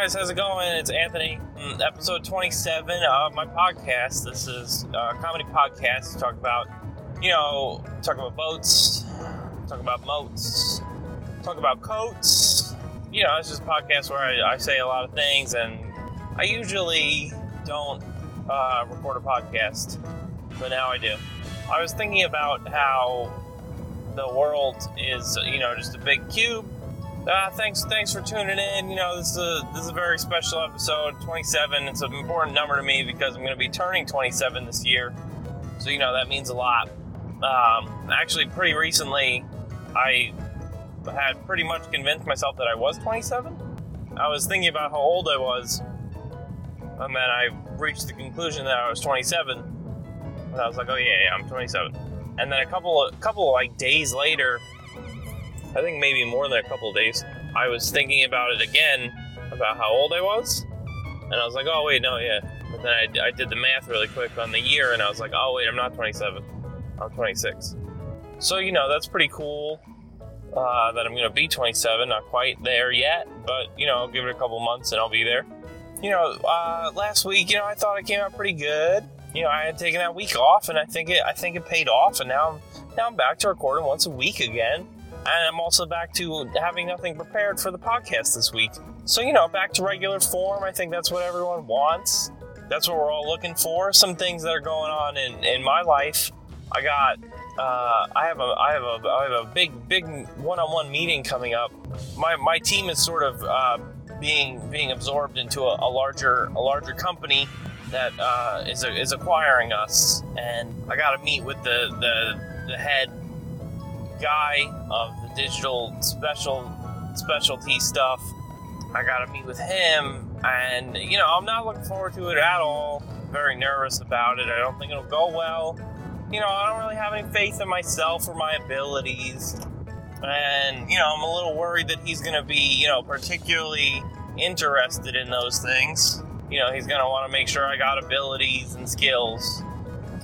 guys, how's it going? It's Anthony, mm, episode 27 of my podcast. This is a comedy podcast. To talk about, you know, talk about boats, talk about moats, talk about coats. You know, it's just a podcast where I, I say a lot of things, and I usually don't uh, record a podcast, but now I do. I was thinking about how the world is, you know, just a big cube uh, thanks, thanks for tuning in. You know, this is a this is a very special episode, 27. It's an important number to me because I'm going to be turning 27 this year. So you know that means a lot. Um, actually, pretty recently, I had pretty much convinced myself that I was 27. I was thinking about how old I was, and then I reached the conclusion that I was 27. And I was like, oh yeah, yeah, I'm 27. And then a couple of couple like days later, I think maybe more than a couple days, I was thinking about it again about how old I was. And I was like, oh, wait, no, yeah. But then I, I did the math really quick on the year and I was like, oh, wait, I'm not 27. I'm 26. So, you know, that's pretty cool uh, that I'm going to be 27. Not quite there yet, but, you know, I'll give it a couple months and I'll be there. You know, uh, last week, you know, I thought it came out pretty good. You know, I had taken that week off, and I think it, I think it paid off. And now, I'm, now I'm back to recording once a week again. And I'm also back to having nothing prepared for the podcast this week. So, you know, back to regular form. I think that's what everyone wants. That's what we're all looking for. Some things that are going on in, in my life. I got uh, I have a I have a I have a big big one-on-one meeting coming up. My my team is sort of uh, being being absorbed into a, a, larger a larger company that uh, is is acquiring us, and I got to meet with the the the head guy of the digital special specialty stuff. I gotta meet with him, and you know, I'm not looking forward to it at all. I'm very nervous about it. I don't think it'll go well. You know, I don't really have any faith in myself or my abilities. And, you know, I'm a little worried that he's gonna be, you know, particularly interested in those things. You know, he's gonna want to make sure I got abilities and skills.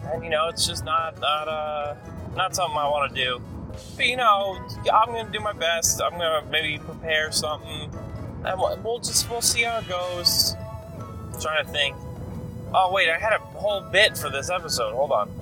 And you know, it's just not not uh not something I want to do. But you know, I'm gonna do my best. I'm gonna maybe prepare something, and we'll just we'll see how it goes. I'm trying to think. Oh wait, I had a whole bit for this episode. Hold on.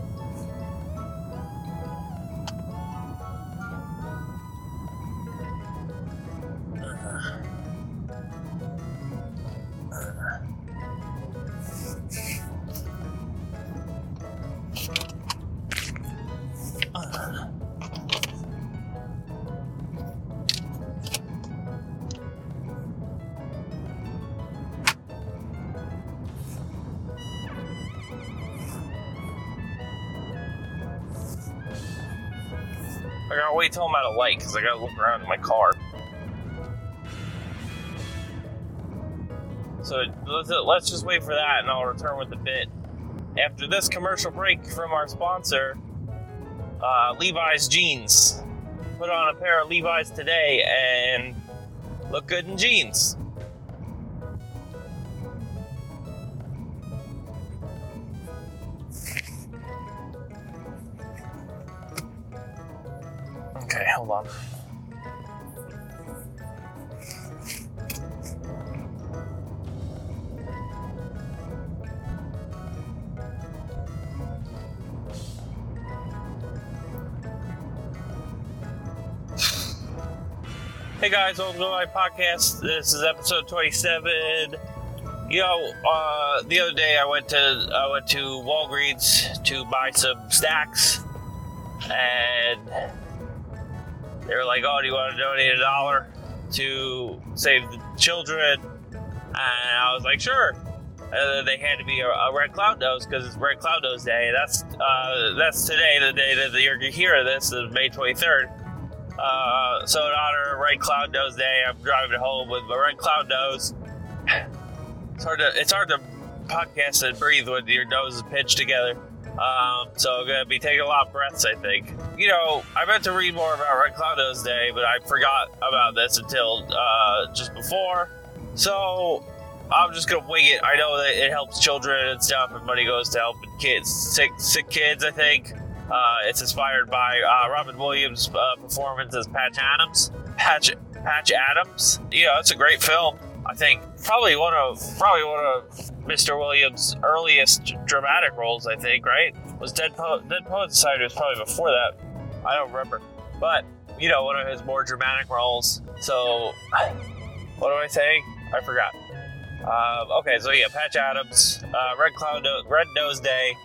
I gotta wait till I'm at a light because I gotta look around in my car. So let's just wait for that and I'll return with the bit. After this commercial break from our sponsor, uh, Levi's Jeans. Put on a pair of Levi's today and look good in jeans. Hold on. Hey guys, welcome to my podcast. This is episode 27. You know, uh, the other day I went to I went to Walgreens to buy some snacks, and they were like, "Oh, do you want to donate a dollar to save the children?" And I was like, "Sure." And they had to be a, a Red Clown Nose because it's Red Clown Nose Day. That's uh, that's today, the day that you're hearing this is May 23rd. Uh, so in honor of Red Clown Nose Day, I'm driving home with my Red Cloud Nose. It's hard to it's hard to podcast and breathe when your nose is pinched together. Um, so I'm gonna be taking a lot of breaths, I think. You know, I meant to read more about Red Clown Nose Day, but I forgot about this until uh, just before. So I'm just gonna wing it. I know that it helps children and stuff, and money goes to helping kids, sick, sick kids. I think uh, it's inspired by uh, Robin Williams' uh, performance as Patch Adams. Patch Patch Adams. You know, it's a great film. I think probably one of probably one of Mr. Williams' earliest dramatic roles. I think right was Dead Poet. Dead Poet Society was probably before that. I don't remember, but you know one of his more dramatic roles. So what am I saying? I forgot. Um, okay, so yeah, Patch Adams, uh, Red Clown, Red Nose Day.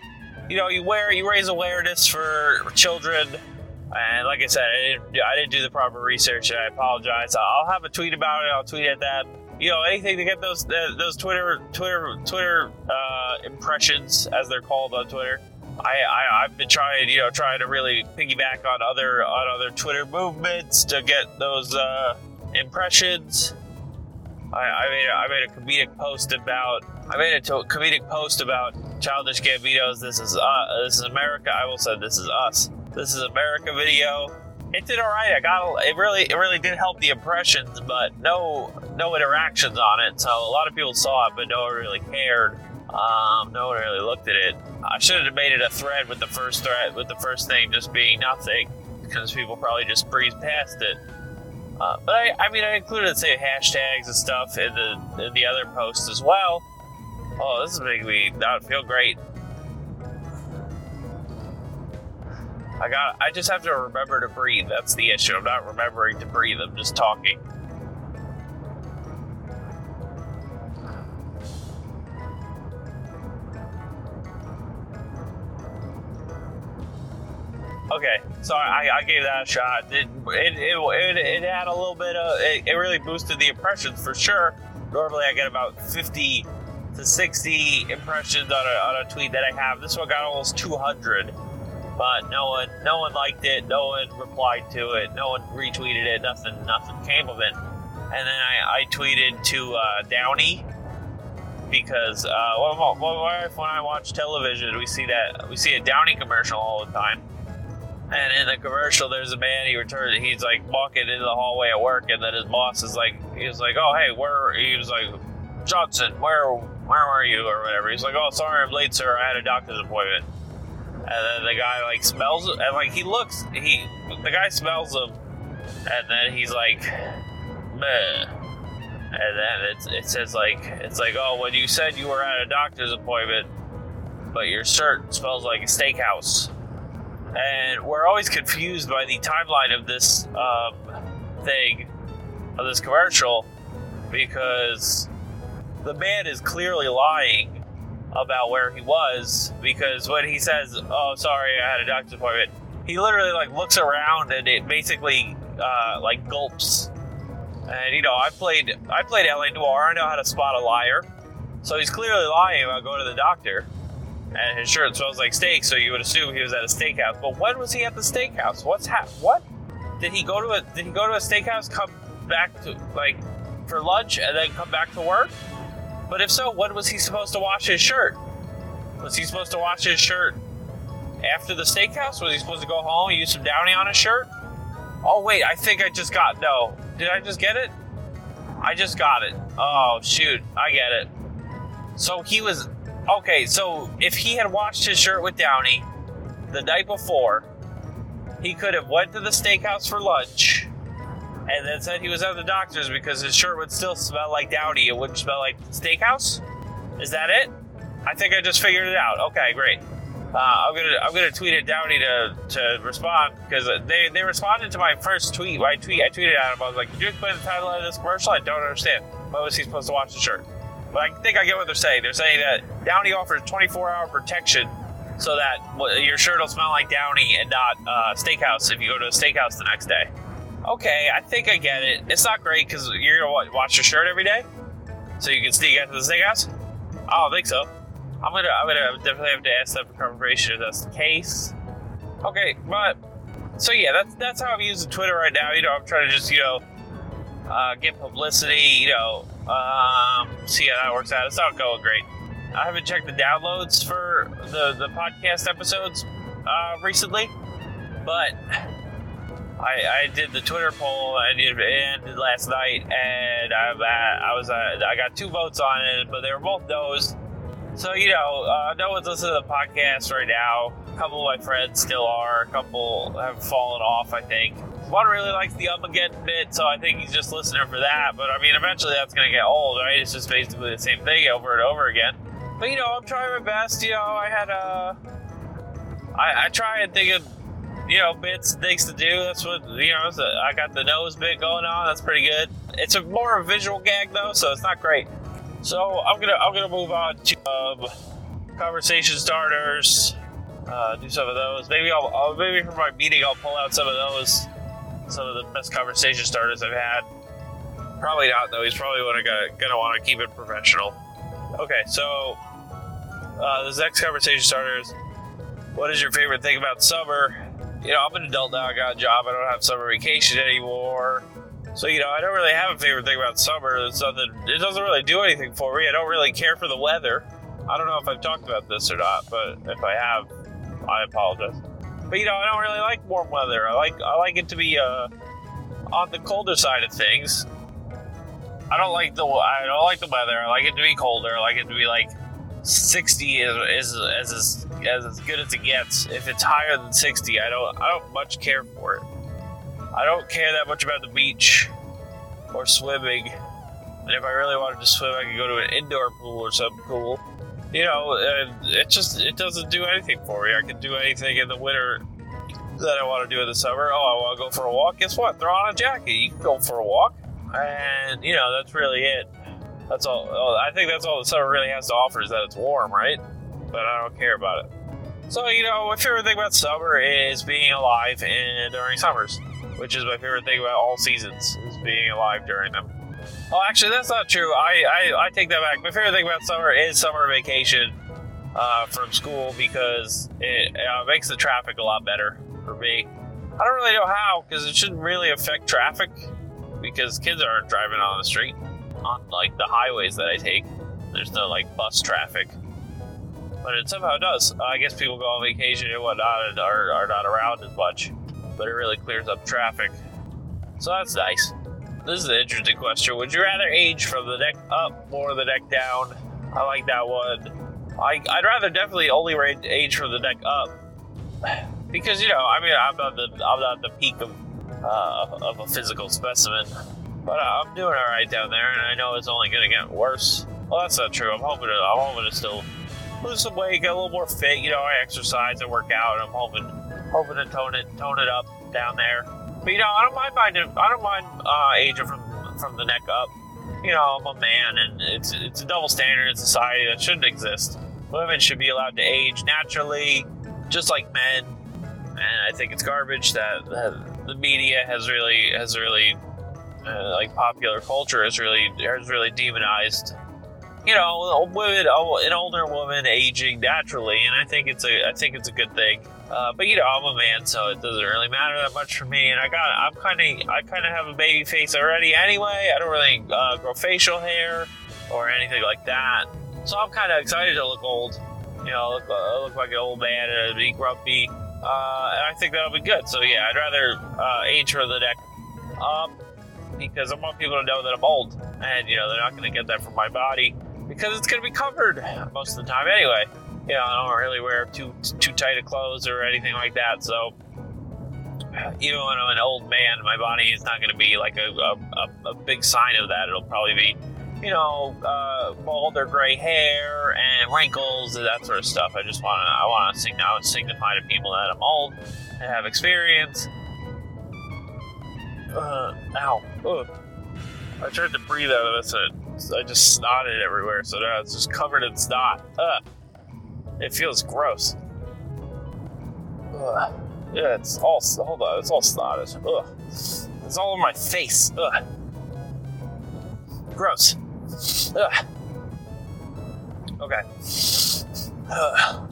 You know, you wear, you raise awareness for children, and like I said, I didn't, I didn't do the proper research, and I apologize. I'll have a tweet about it. I'll tweet at that. You know, anything to get those those Twitter Twitter Twitter uh, impressions, as they're called on Twitter. I, I have been trying, you know, trying to really piggyback on other on other Twitter movements to get those uh, impressions. I, I made a, I made a comedic post about I made a to- comedic post about Childish Gambino's "This Is uh, This Is America." I will say "This Is Us." This is America video. It did all right. I got it. Really, it really did help the impressions, but no, no interactions on it. So a lot of people saw it, but no one really cared. Um, no one really looked at it. I should have made it a thread with the first thread, with the first thing just being nothing, because people probably just breezed past it. Uh, but I, I mean, I included say hashtags and stuff in the in the other posts as well. Oh, this is making me not feel great. I got. I just have to remember to breathe. That's the issue. I'm not remembering to breathe. I'm just talking. Okay, so I, I gave that a shot. It, it, it, it, had a little bit of, it, it really boosted the impressions for sure. Normally I get about 50 to 60 impressions on a, on a tweet that I have. This one got almost 200, but no one, no one liked it. No one replied to it. No one retweeted it. Nothing, nothing came of it. And then I, I tweeted to uh, Downy because uh, when I watch television, we see that we see a Downy commercial all the time and in the commercial, there's a man. He returns. He's like walking into the hallway at work, and then his boss is like, he's like, "Oh, hey, where?" He was like, "Johnson, where, where were you?" or whatever. He's like, "Oh, sorry, I'm late, sir. I had a doctor's appointment." And then the guy like smells it, and like he looks, he the guy smells him, and then he's like, Meh. And then it's, it says like it's like, "Oh, when you said you were at a doctor's appointment, but your shirt smells like a steakhouse." and we're always confused by the timeline of this um, thing, of this commercial, because the man is clearly lying about where he was. Because when he says, "Oh, sorry, I had a doctor's appointment," he literally like looks around and it basically uh, like gulps. And you know, I played I played LA Noire. I know how to spot a liar. So he's clearly lying about going to the doctor and his shirt smells like steak, so you would assume he was at a steakhouse. But when was he at the steakhouse? What's hap? What did he go to a? Did he go to a steakhouse? Come back to like for lunch and then come back to work? But if so, when was he supposed to wash his shirt? Was he supposed to wash his shirt after the steakhouse? Was he supposed to go home and use some Downy on his shirt? Oh wait, I think I just got no. Did I just get it? I just got it. Oh shoot, I get it. So he was Okay, so if he had washed his shirt with Downy the night before, he could have went to the steakhouse for lunch and then said he was at the doctor's because his shirt would still smell like Downy. It wouldn't smell like steakhouse. Is that it? I think I just figured it out. Okay, great. Uh, I'm gonna I'm gonna tweet at Downy to, to respond because they, they responded to my first tweet. My tweet I tweeted at him. I was like, "Could you explain the title of this commercial? I don't understand. Why was he supposed to watch the shirt?" But I think I get what they're saying. They're saying that Downy offers 24 hour protection so that your shirt will smell like Downy and not uh, steakhouse if you go to a steakhouse the next day. Okay, I think I get it. It's not great because you're gonna watch your shirt every day, so you can sneak out to the steakhouse. I don't think so. I'm gonna, I'm gonna definitely have to ask them for confirmation if that's the case. Okay, but so yeah, that's that's how I'm using Twitter right now. You know, I'm trying to just you know uh, get publicity. You know, um, see how that works out. It's not going great. I haven't checked the downloads for the, the podcast episodes uh, recently, but I, I did the Twitter poll and it ended last night, and I, I was uh, I got two votes on it, but they were both no's. So you know, uh, no one's listening to the podcast right now. A couple of my friends still are. A couple have fallen off, I think. one really likes the up Armageddon bit, so I think he's just listening for that. But I mean, eventually that's gonna get old, right? It's just basically the same thing over and over again. But you know, I'm trying my best. You know, I had a, I, I try and think of, you know, bits and things to do. That's what you know. I got the nose bit going on. That's pretty good. It's a more a visual gag though, so it's not great. So I'm gonna I'm gonna move on to um, conversation starters. Uh, do some of those. Maybe I'll, I'll maybe for my meeting I'll pull out some of those some of the best conversation starters I've had. Probably not, though. He's probably gonna, gonna want to keep it professional. Okay, so uh, this next conversation starter is what is your favorite thing about summer? You know, I'm an adult now. I got a job. I don't have summer vacation anymore. So, you know, I don't really have a favorite thing about summer. It's nothing, it doesn't really do anything for me. I don't really care for the weather. I don't know if I've talked about this or not, but if I have, I apologize. But you know, I don't really like warm weather. I like I like it to be uh, on the colder side of things. I don't like the I don't like the weather. I like it to be colder. I like it to be like 60 is, is, as as as good as it gets. If it's higher than 60, I don't I don't much care for it. I don't care that much about the beach or swimming. And if I really wanted to swim, I could go to an indoor pool or some pool you know, it just it doesn't do anything for me. I can do anything in the winter that I want to do in the summer. Oh, I want to go for a walk. Guess what? Throw on a jacket. You can go for a walk, and you know that's really it. That's all. Oh, I think that's all the summer really has to offer is that it's warm, right? But I don't care about it. So you know, my favorite thing about summer is being alive and during summers, which is my favorite thing about all seasons is being alive during them. Oh, actually, that's not true. I, I, I take that back. My favorite thing about summer is summer vacation uh, from school because it uh, makes the traffic a lot better for me. I don't really know how because it shouldn't really affect traffic because kids aren't driving on the street on like the highways that I take. There's no like bus traffic, but it somehow does. Uh, I guess people go on vacation and whatnot and are, are not around as much, but it really clears up traffic. So that's nice. This is an interesting question. Would you rather age from the neck up or the neck down? I like that one. I, I'd rather definitely only age from the neck up because you know I mean I'm not the I'm not the peak of uh, of a physical specimen, but I'm doing all right down there, and I know it's only going to get worse. Well, that's not true. I'm hoping to I'm hoping to still lose some weight, get a little more fit. You know, I exercise I work out, and I'm hoping hoping to tone it tone it up down there. But you know, I don't mind minding, I don't mind uh, aging from from the neck up. You know, I'm a man, and it's it's a double standard in society that shouldn't exist. Women should be allowed to age naturally, just like men. And I think it's garbage that, that the media has really has really uh, like popular culture has really has really demonized you know, women, an older woman aging naturally, and I think it's a, I think it's a good thing. Uh, but you know, I'm a man, so it doesn't really matter that much for me. And I got, I'm kind of, I kind of have a baby face already anyway. I don't really uh, grow facial hair or anything like that, so I'm kind of excited to look old. You know, look, uh, look like an old man and be grumpy, uh, and I think that'll be good. So yeah, I'd rather uh, age for the neck up because I want people to know that I'm old, and you know, they're not going to get that from my body because it's going to be covered most of the time anyway. You know, I don't really wear too too tight of clothes or anything like that. So even when I'm an old man, my body is not going to be like a, a, a, big sign of that. It'll probably be, you know, uh, bald or gray hair and wrinkles and that sort of stuff. I just want to I want to signify, signify to people that I'm old and have experience. Uh, ow. Ugh. I tried to breathe out of this and I just snotted everywhere, so now it's just covered in snot. Ugh. It feels gross. Ugh. Yeah, it's all. Hold on, it's all snotted. Ugh. It's all over my face. Ugh. Gross. Ugh. Okay. Ugh.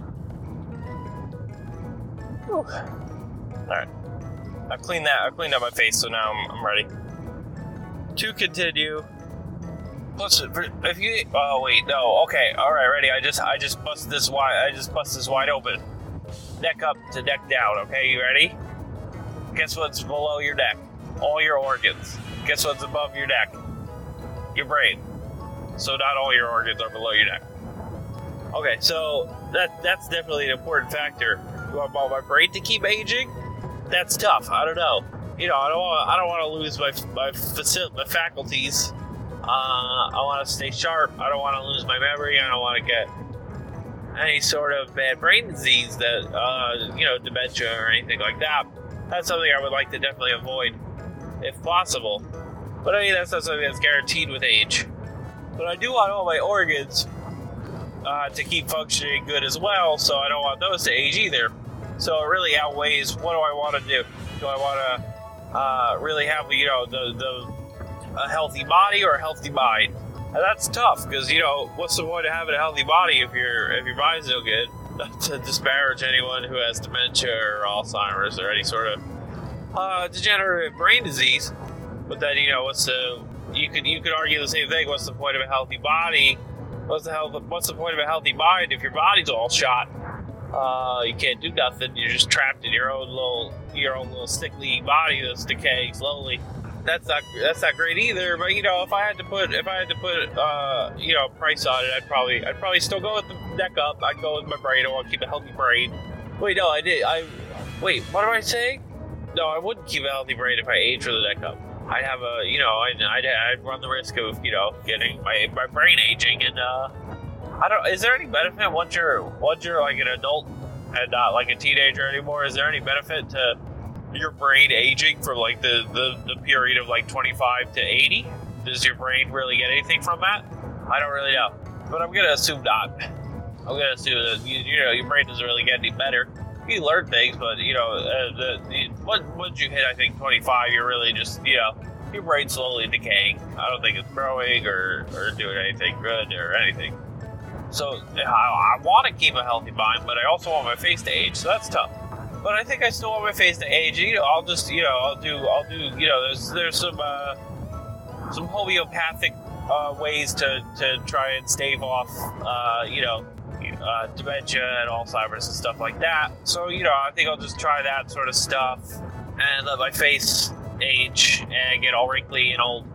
All right. I cleaned that. I cleaned out my face, so now I'm, I'm ready. To continue. Plus, if you oh wait no okay all right ready I just I just bust this wide I just bust this wide open. Neck up to neck down okay you ready? Guess what's below your neck? All your organs. Guess what's above your neck? Your brain. So not all your organs are below your neck. Okay so that that's definitely an important factor. You want my brain to keep aging that's tough I don't know you know, I don't want I don't want to lose my my, facil- my faculties. Uh, I want to stay sharp. I don't want to lose my memory. I don't want to get any sort of bad brain disease that uh, you know dementia or anything like that. That's something I would like to definitely avoid if possible. But I mean that's not something that's guaranteed with age. But I do want all my organs uh, to keep functioning good as well, so I don't want those to age either. So it really outweighs what do I want to do? Do I want to uh, really have you know the the a healthy body or a healthy mind? And that's tough because you know what's the point of having a healthy body if your if your body's no good? Not to disparage anyone who has dementia or Alzheimer's or any sort of uh, degenerative brain disease, but then you know what's the you could you could argue the same thing. What's the point of a healthy body? What's the health, What's the point of a healthy mind if your body's all shot? Uh, you can't do nothing. You're just trapped in your own little your own little sickly body that's decaying slowly. That's not that's not great either. But you know, if I had to put if I had to put uh, you know price on it, I'd probably I'd probably still go with the neck up. I'd go with my brain. I want to keep a healthy brain. Wait, no, I did. I wait. What am I saying? No, I wouldn't keep a healthy brain if I age with the neck up. I'd have a, you know, I'd, I'd, I'd run the risk of, you know, getting my, my brain aging. And uh, I don't. Is there any benefit once you're once you're like an adult and not like a teenager anymore? Is there any benefit to your brain aging from like the, the, the period of like 25 to 80? Does your brain really get anything from that? I don't really know, but I'm gonna assume not. I'm gonna assume that you, you know your brain doesn't really get any better you learn things, but you know, uh, the, the once, once you hit, I think 25, you're really just you know your brain's slowly decaying. I don't think it's growing or, or doing anything good or anything. So I, I want to keep a healthy mind, but I also want my face to age. So that's tough. But I think I still want my face to age. You know, I'll just you know I'll do I'll do you know there's there's some uh, some homeopathic uh, ways to to try and stave off uh, you know uh, dementia and Alzheimer's and stuff like that. So, you know, I think I'll just try that sort of stuff and let my face age and get all wrinkly and old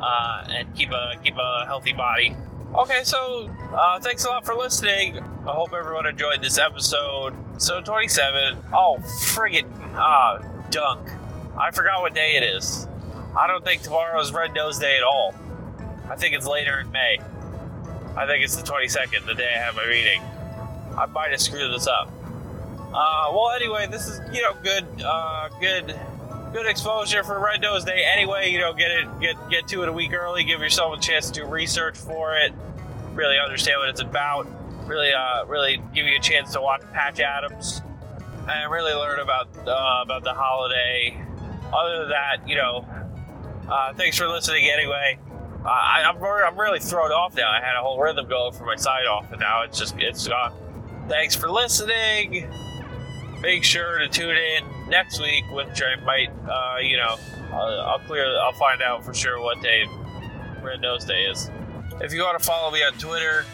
uh, and keep a keep a healthy body. Okay, so uh, thanks a lot for listening. I hope everyone enjoyed this episode. So 27. Oh, friggin' ah, dunk. I forgot what day it is. I don't think tomorrow's Red Nose Day at all. I think it's later in May. I think it's the 22nd, the day I have my meeting. I might have screwed this up. Uh, well, anyway, this is you know good, uh, good, good exposure for Red Nose Day. Anyway, you know, get it, get get to it a week early. Give yourself a chance to do research for it. Really understand what it's about. Really, uh, really give you a chance to watch Patch Adams and really learn about uh, about the holiday. Other than that, you know, uh, thanks for listening anyway. I, I'm, I'm really thrown off now. I had a whole rhythm going for my side off, and now it's just it's gone. Thanks for listening. Make sure to tune in next week, which I might, uh, you know, I'll, I'll clear. I'll find out for sure what day Red Nose Day is. If you want to follow me on Twitter,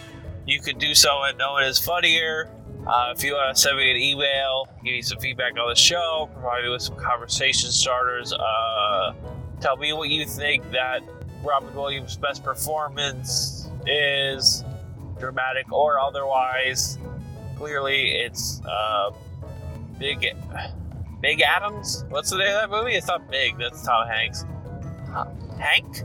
you can do so at No One Is Funnier. Uh, if you want to send me an email, give me some feedback on the show, provide me with some conversation starters, uh, tell me what you think that Robin Williams' best performance is, dramatic or otherwise. Clearly, it's uh, Big Big Adams. What's the name of that movie? It's not Big. That's Tom Hanks. Hank?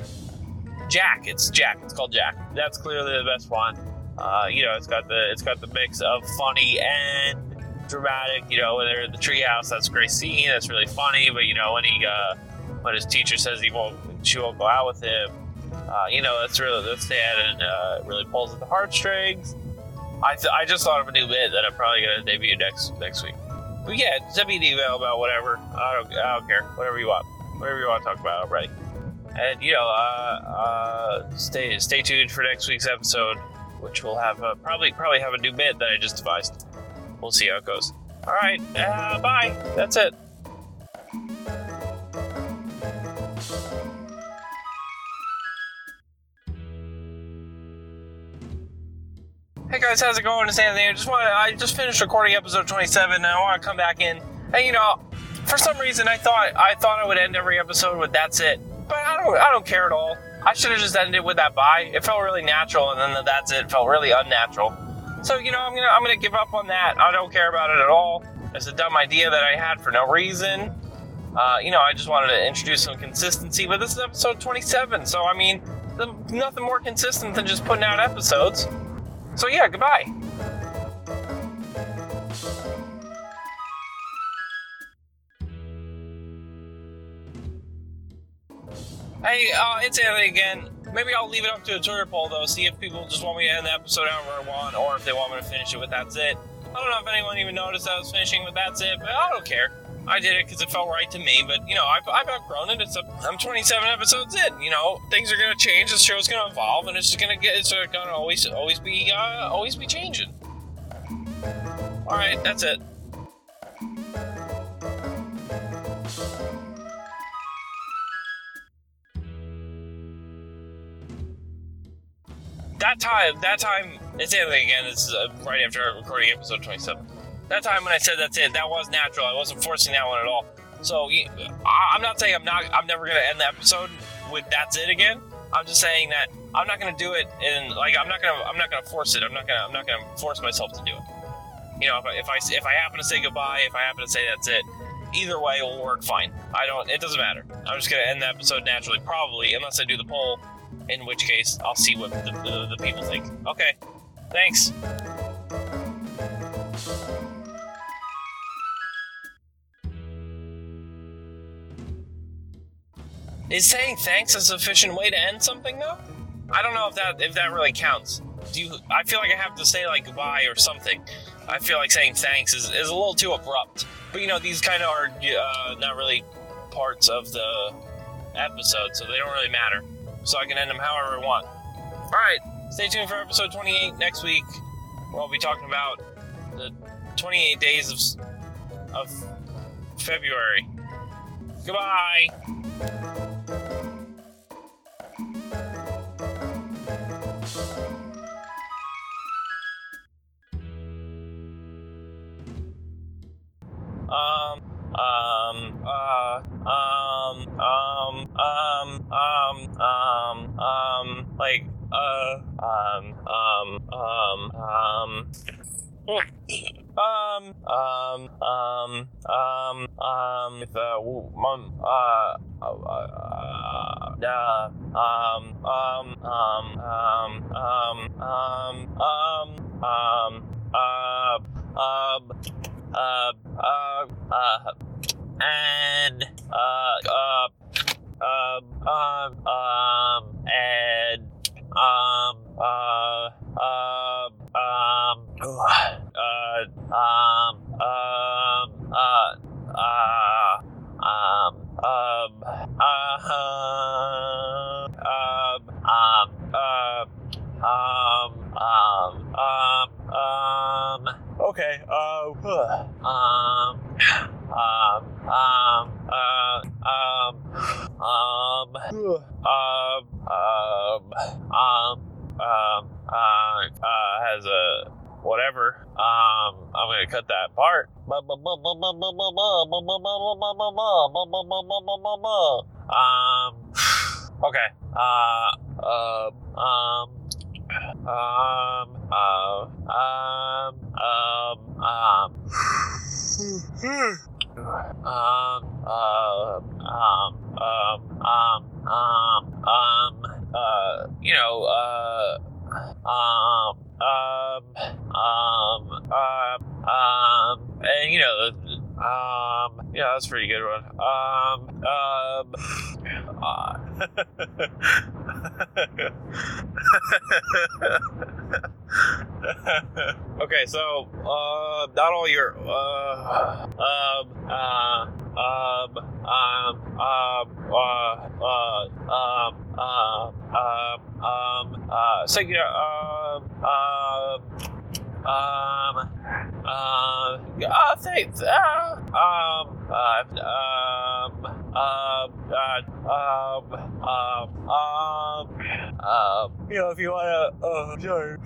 Jack. It's Jack. It's called Jack. That's clearly the best one. Uh, you know, it's got the it's got the mix of funny and dramatic. You know, when they're in the treehouse, that's a great scene. That's really funny. But you know, when he uh, when his teacher says he won't she won't go out with him. Uh, you know, that's really that's sad and uh, really pulls at the heartstrings. I, th- I just thought of a new bit that I'm probably gonna debut next next week. But yeah, send me an email about whatever. I don't I don't care. Whatever you want. Whatever you want to talk about, I'm. And you know, uh, uh, stay stay tuned for next week's episode, which will have a, probably probably have a new bit that I just devised. We'll see how it goes. All right, uh, bye. That's it. Guys, how's it going? It's Anthony. I just want I just finished recording episode 27 and I want to come back in. And you know, for some reason I thought I thought I would end every episode with that's it. But I don't I don't care at all. I should have just ended it with that bye. It felt really natural and then the that's it felt really unnatural. So, you know, I'm to I'm to give up on that. I don't care about it at all. It's a dumb idea that I had for no reason. uh, you know, I just wanted to introduce some consistency. But this is episode 27, so I mean, the, nothing more consistent than just putting out episodes. So yeah, goodbye. Hey, uh, it's Anthony again. Maybe I'll leave it up to a Twitter poll though, see if people just want me to end the episode however I want, or if they want me to finish it with that's it. I don't know if anyone even noticed I was finishing with that's it, but I don't care. I did it because it felt right to me, but you know, I've, I've outgrown it. It's a, I'm 27 episodes in. You know, things are gonna change. The show's gonna evolve, and it's just gonna get. It's gonna always, always be, uh, always be changing. All right, that's it. that time, that time, it's Anthony again. This is uh, right after recording episode 27. That time when I said that's it, that was natural. I wasn't forcing that one at all. So I'm not saying I'm not. I'm never gonna end the episode with that's it again. I'm just saying that I'm not gonna do it, and like I'm not gonna. I'm not gonna force it. I'm not gonna. I'm not gonna force myself to do it. You know, if I if I, if I happen to say goodbye, if I happen to say that's it, either way it will work fine. I don't. It doesn't matter. I'm just gonna end the episode naturally, probably, unless I do the poll in which case I'll see what the, the, the people think. Okay, thanks. Is saying thanks a sufficient way to end something though? I don't know if that if that really counts. Do you I feel like I have to say like goodbye or something. I feel like saying thanks is, is a little too abrupt. But you know, these kind of are uh, not really parts of the episode, so they don't really matter so I can end them however I want. All right, stay tuned for episode 28 next week, where I'll be talking about the 28 days of, of February. Goodbye. Um, um, um, um, um, uh, um, uh, uh, uh, and, uh, uh, um, um, um, and, um, uh, um, um, uh, um, um, uh, uh, um, um, uh, um, um, uh, um, um, um, um, okay, uh, um, um, um, uh, um, um, um, um, um, um, uh, uh, has a whatever. Um, I'm gonna cut that part. Um, okay. Uh, uh, um, um, uh, um, um, um, um, uh, um, um, um, um, um, uh, you know, uh, um, um, um, um, um, and you know, um, yeah, that's a pretty good one. Um, um, uh, okay, so, uh, not all your, uh, um, uh, um, um, um, uh, uh, um, um, um, um, uh, know, um, um, um, uh, uh, thanks, uh, um, uh, um, um, uh, um, um, um, um, you know, if you wanna, uh, sorry.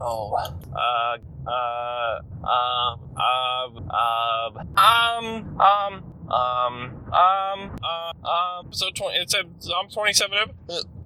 oh, uh, uh, um, um, um, um, um, um, um, uh, um, so 20, it's a, I'm 27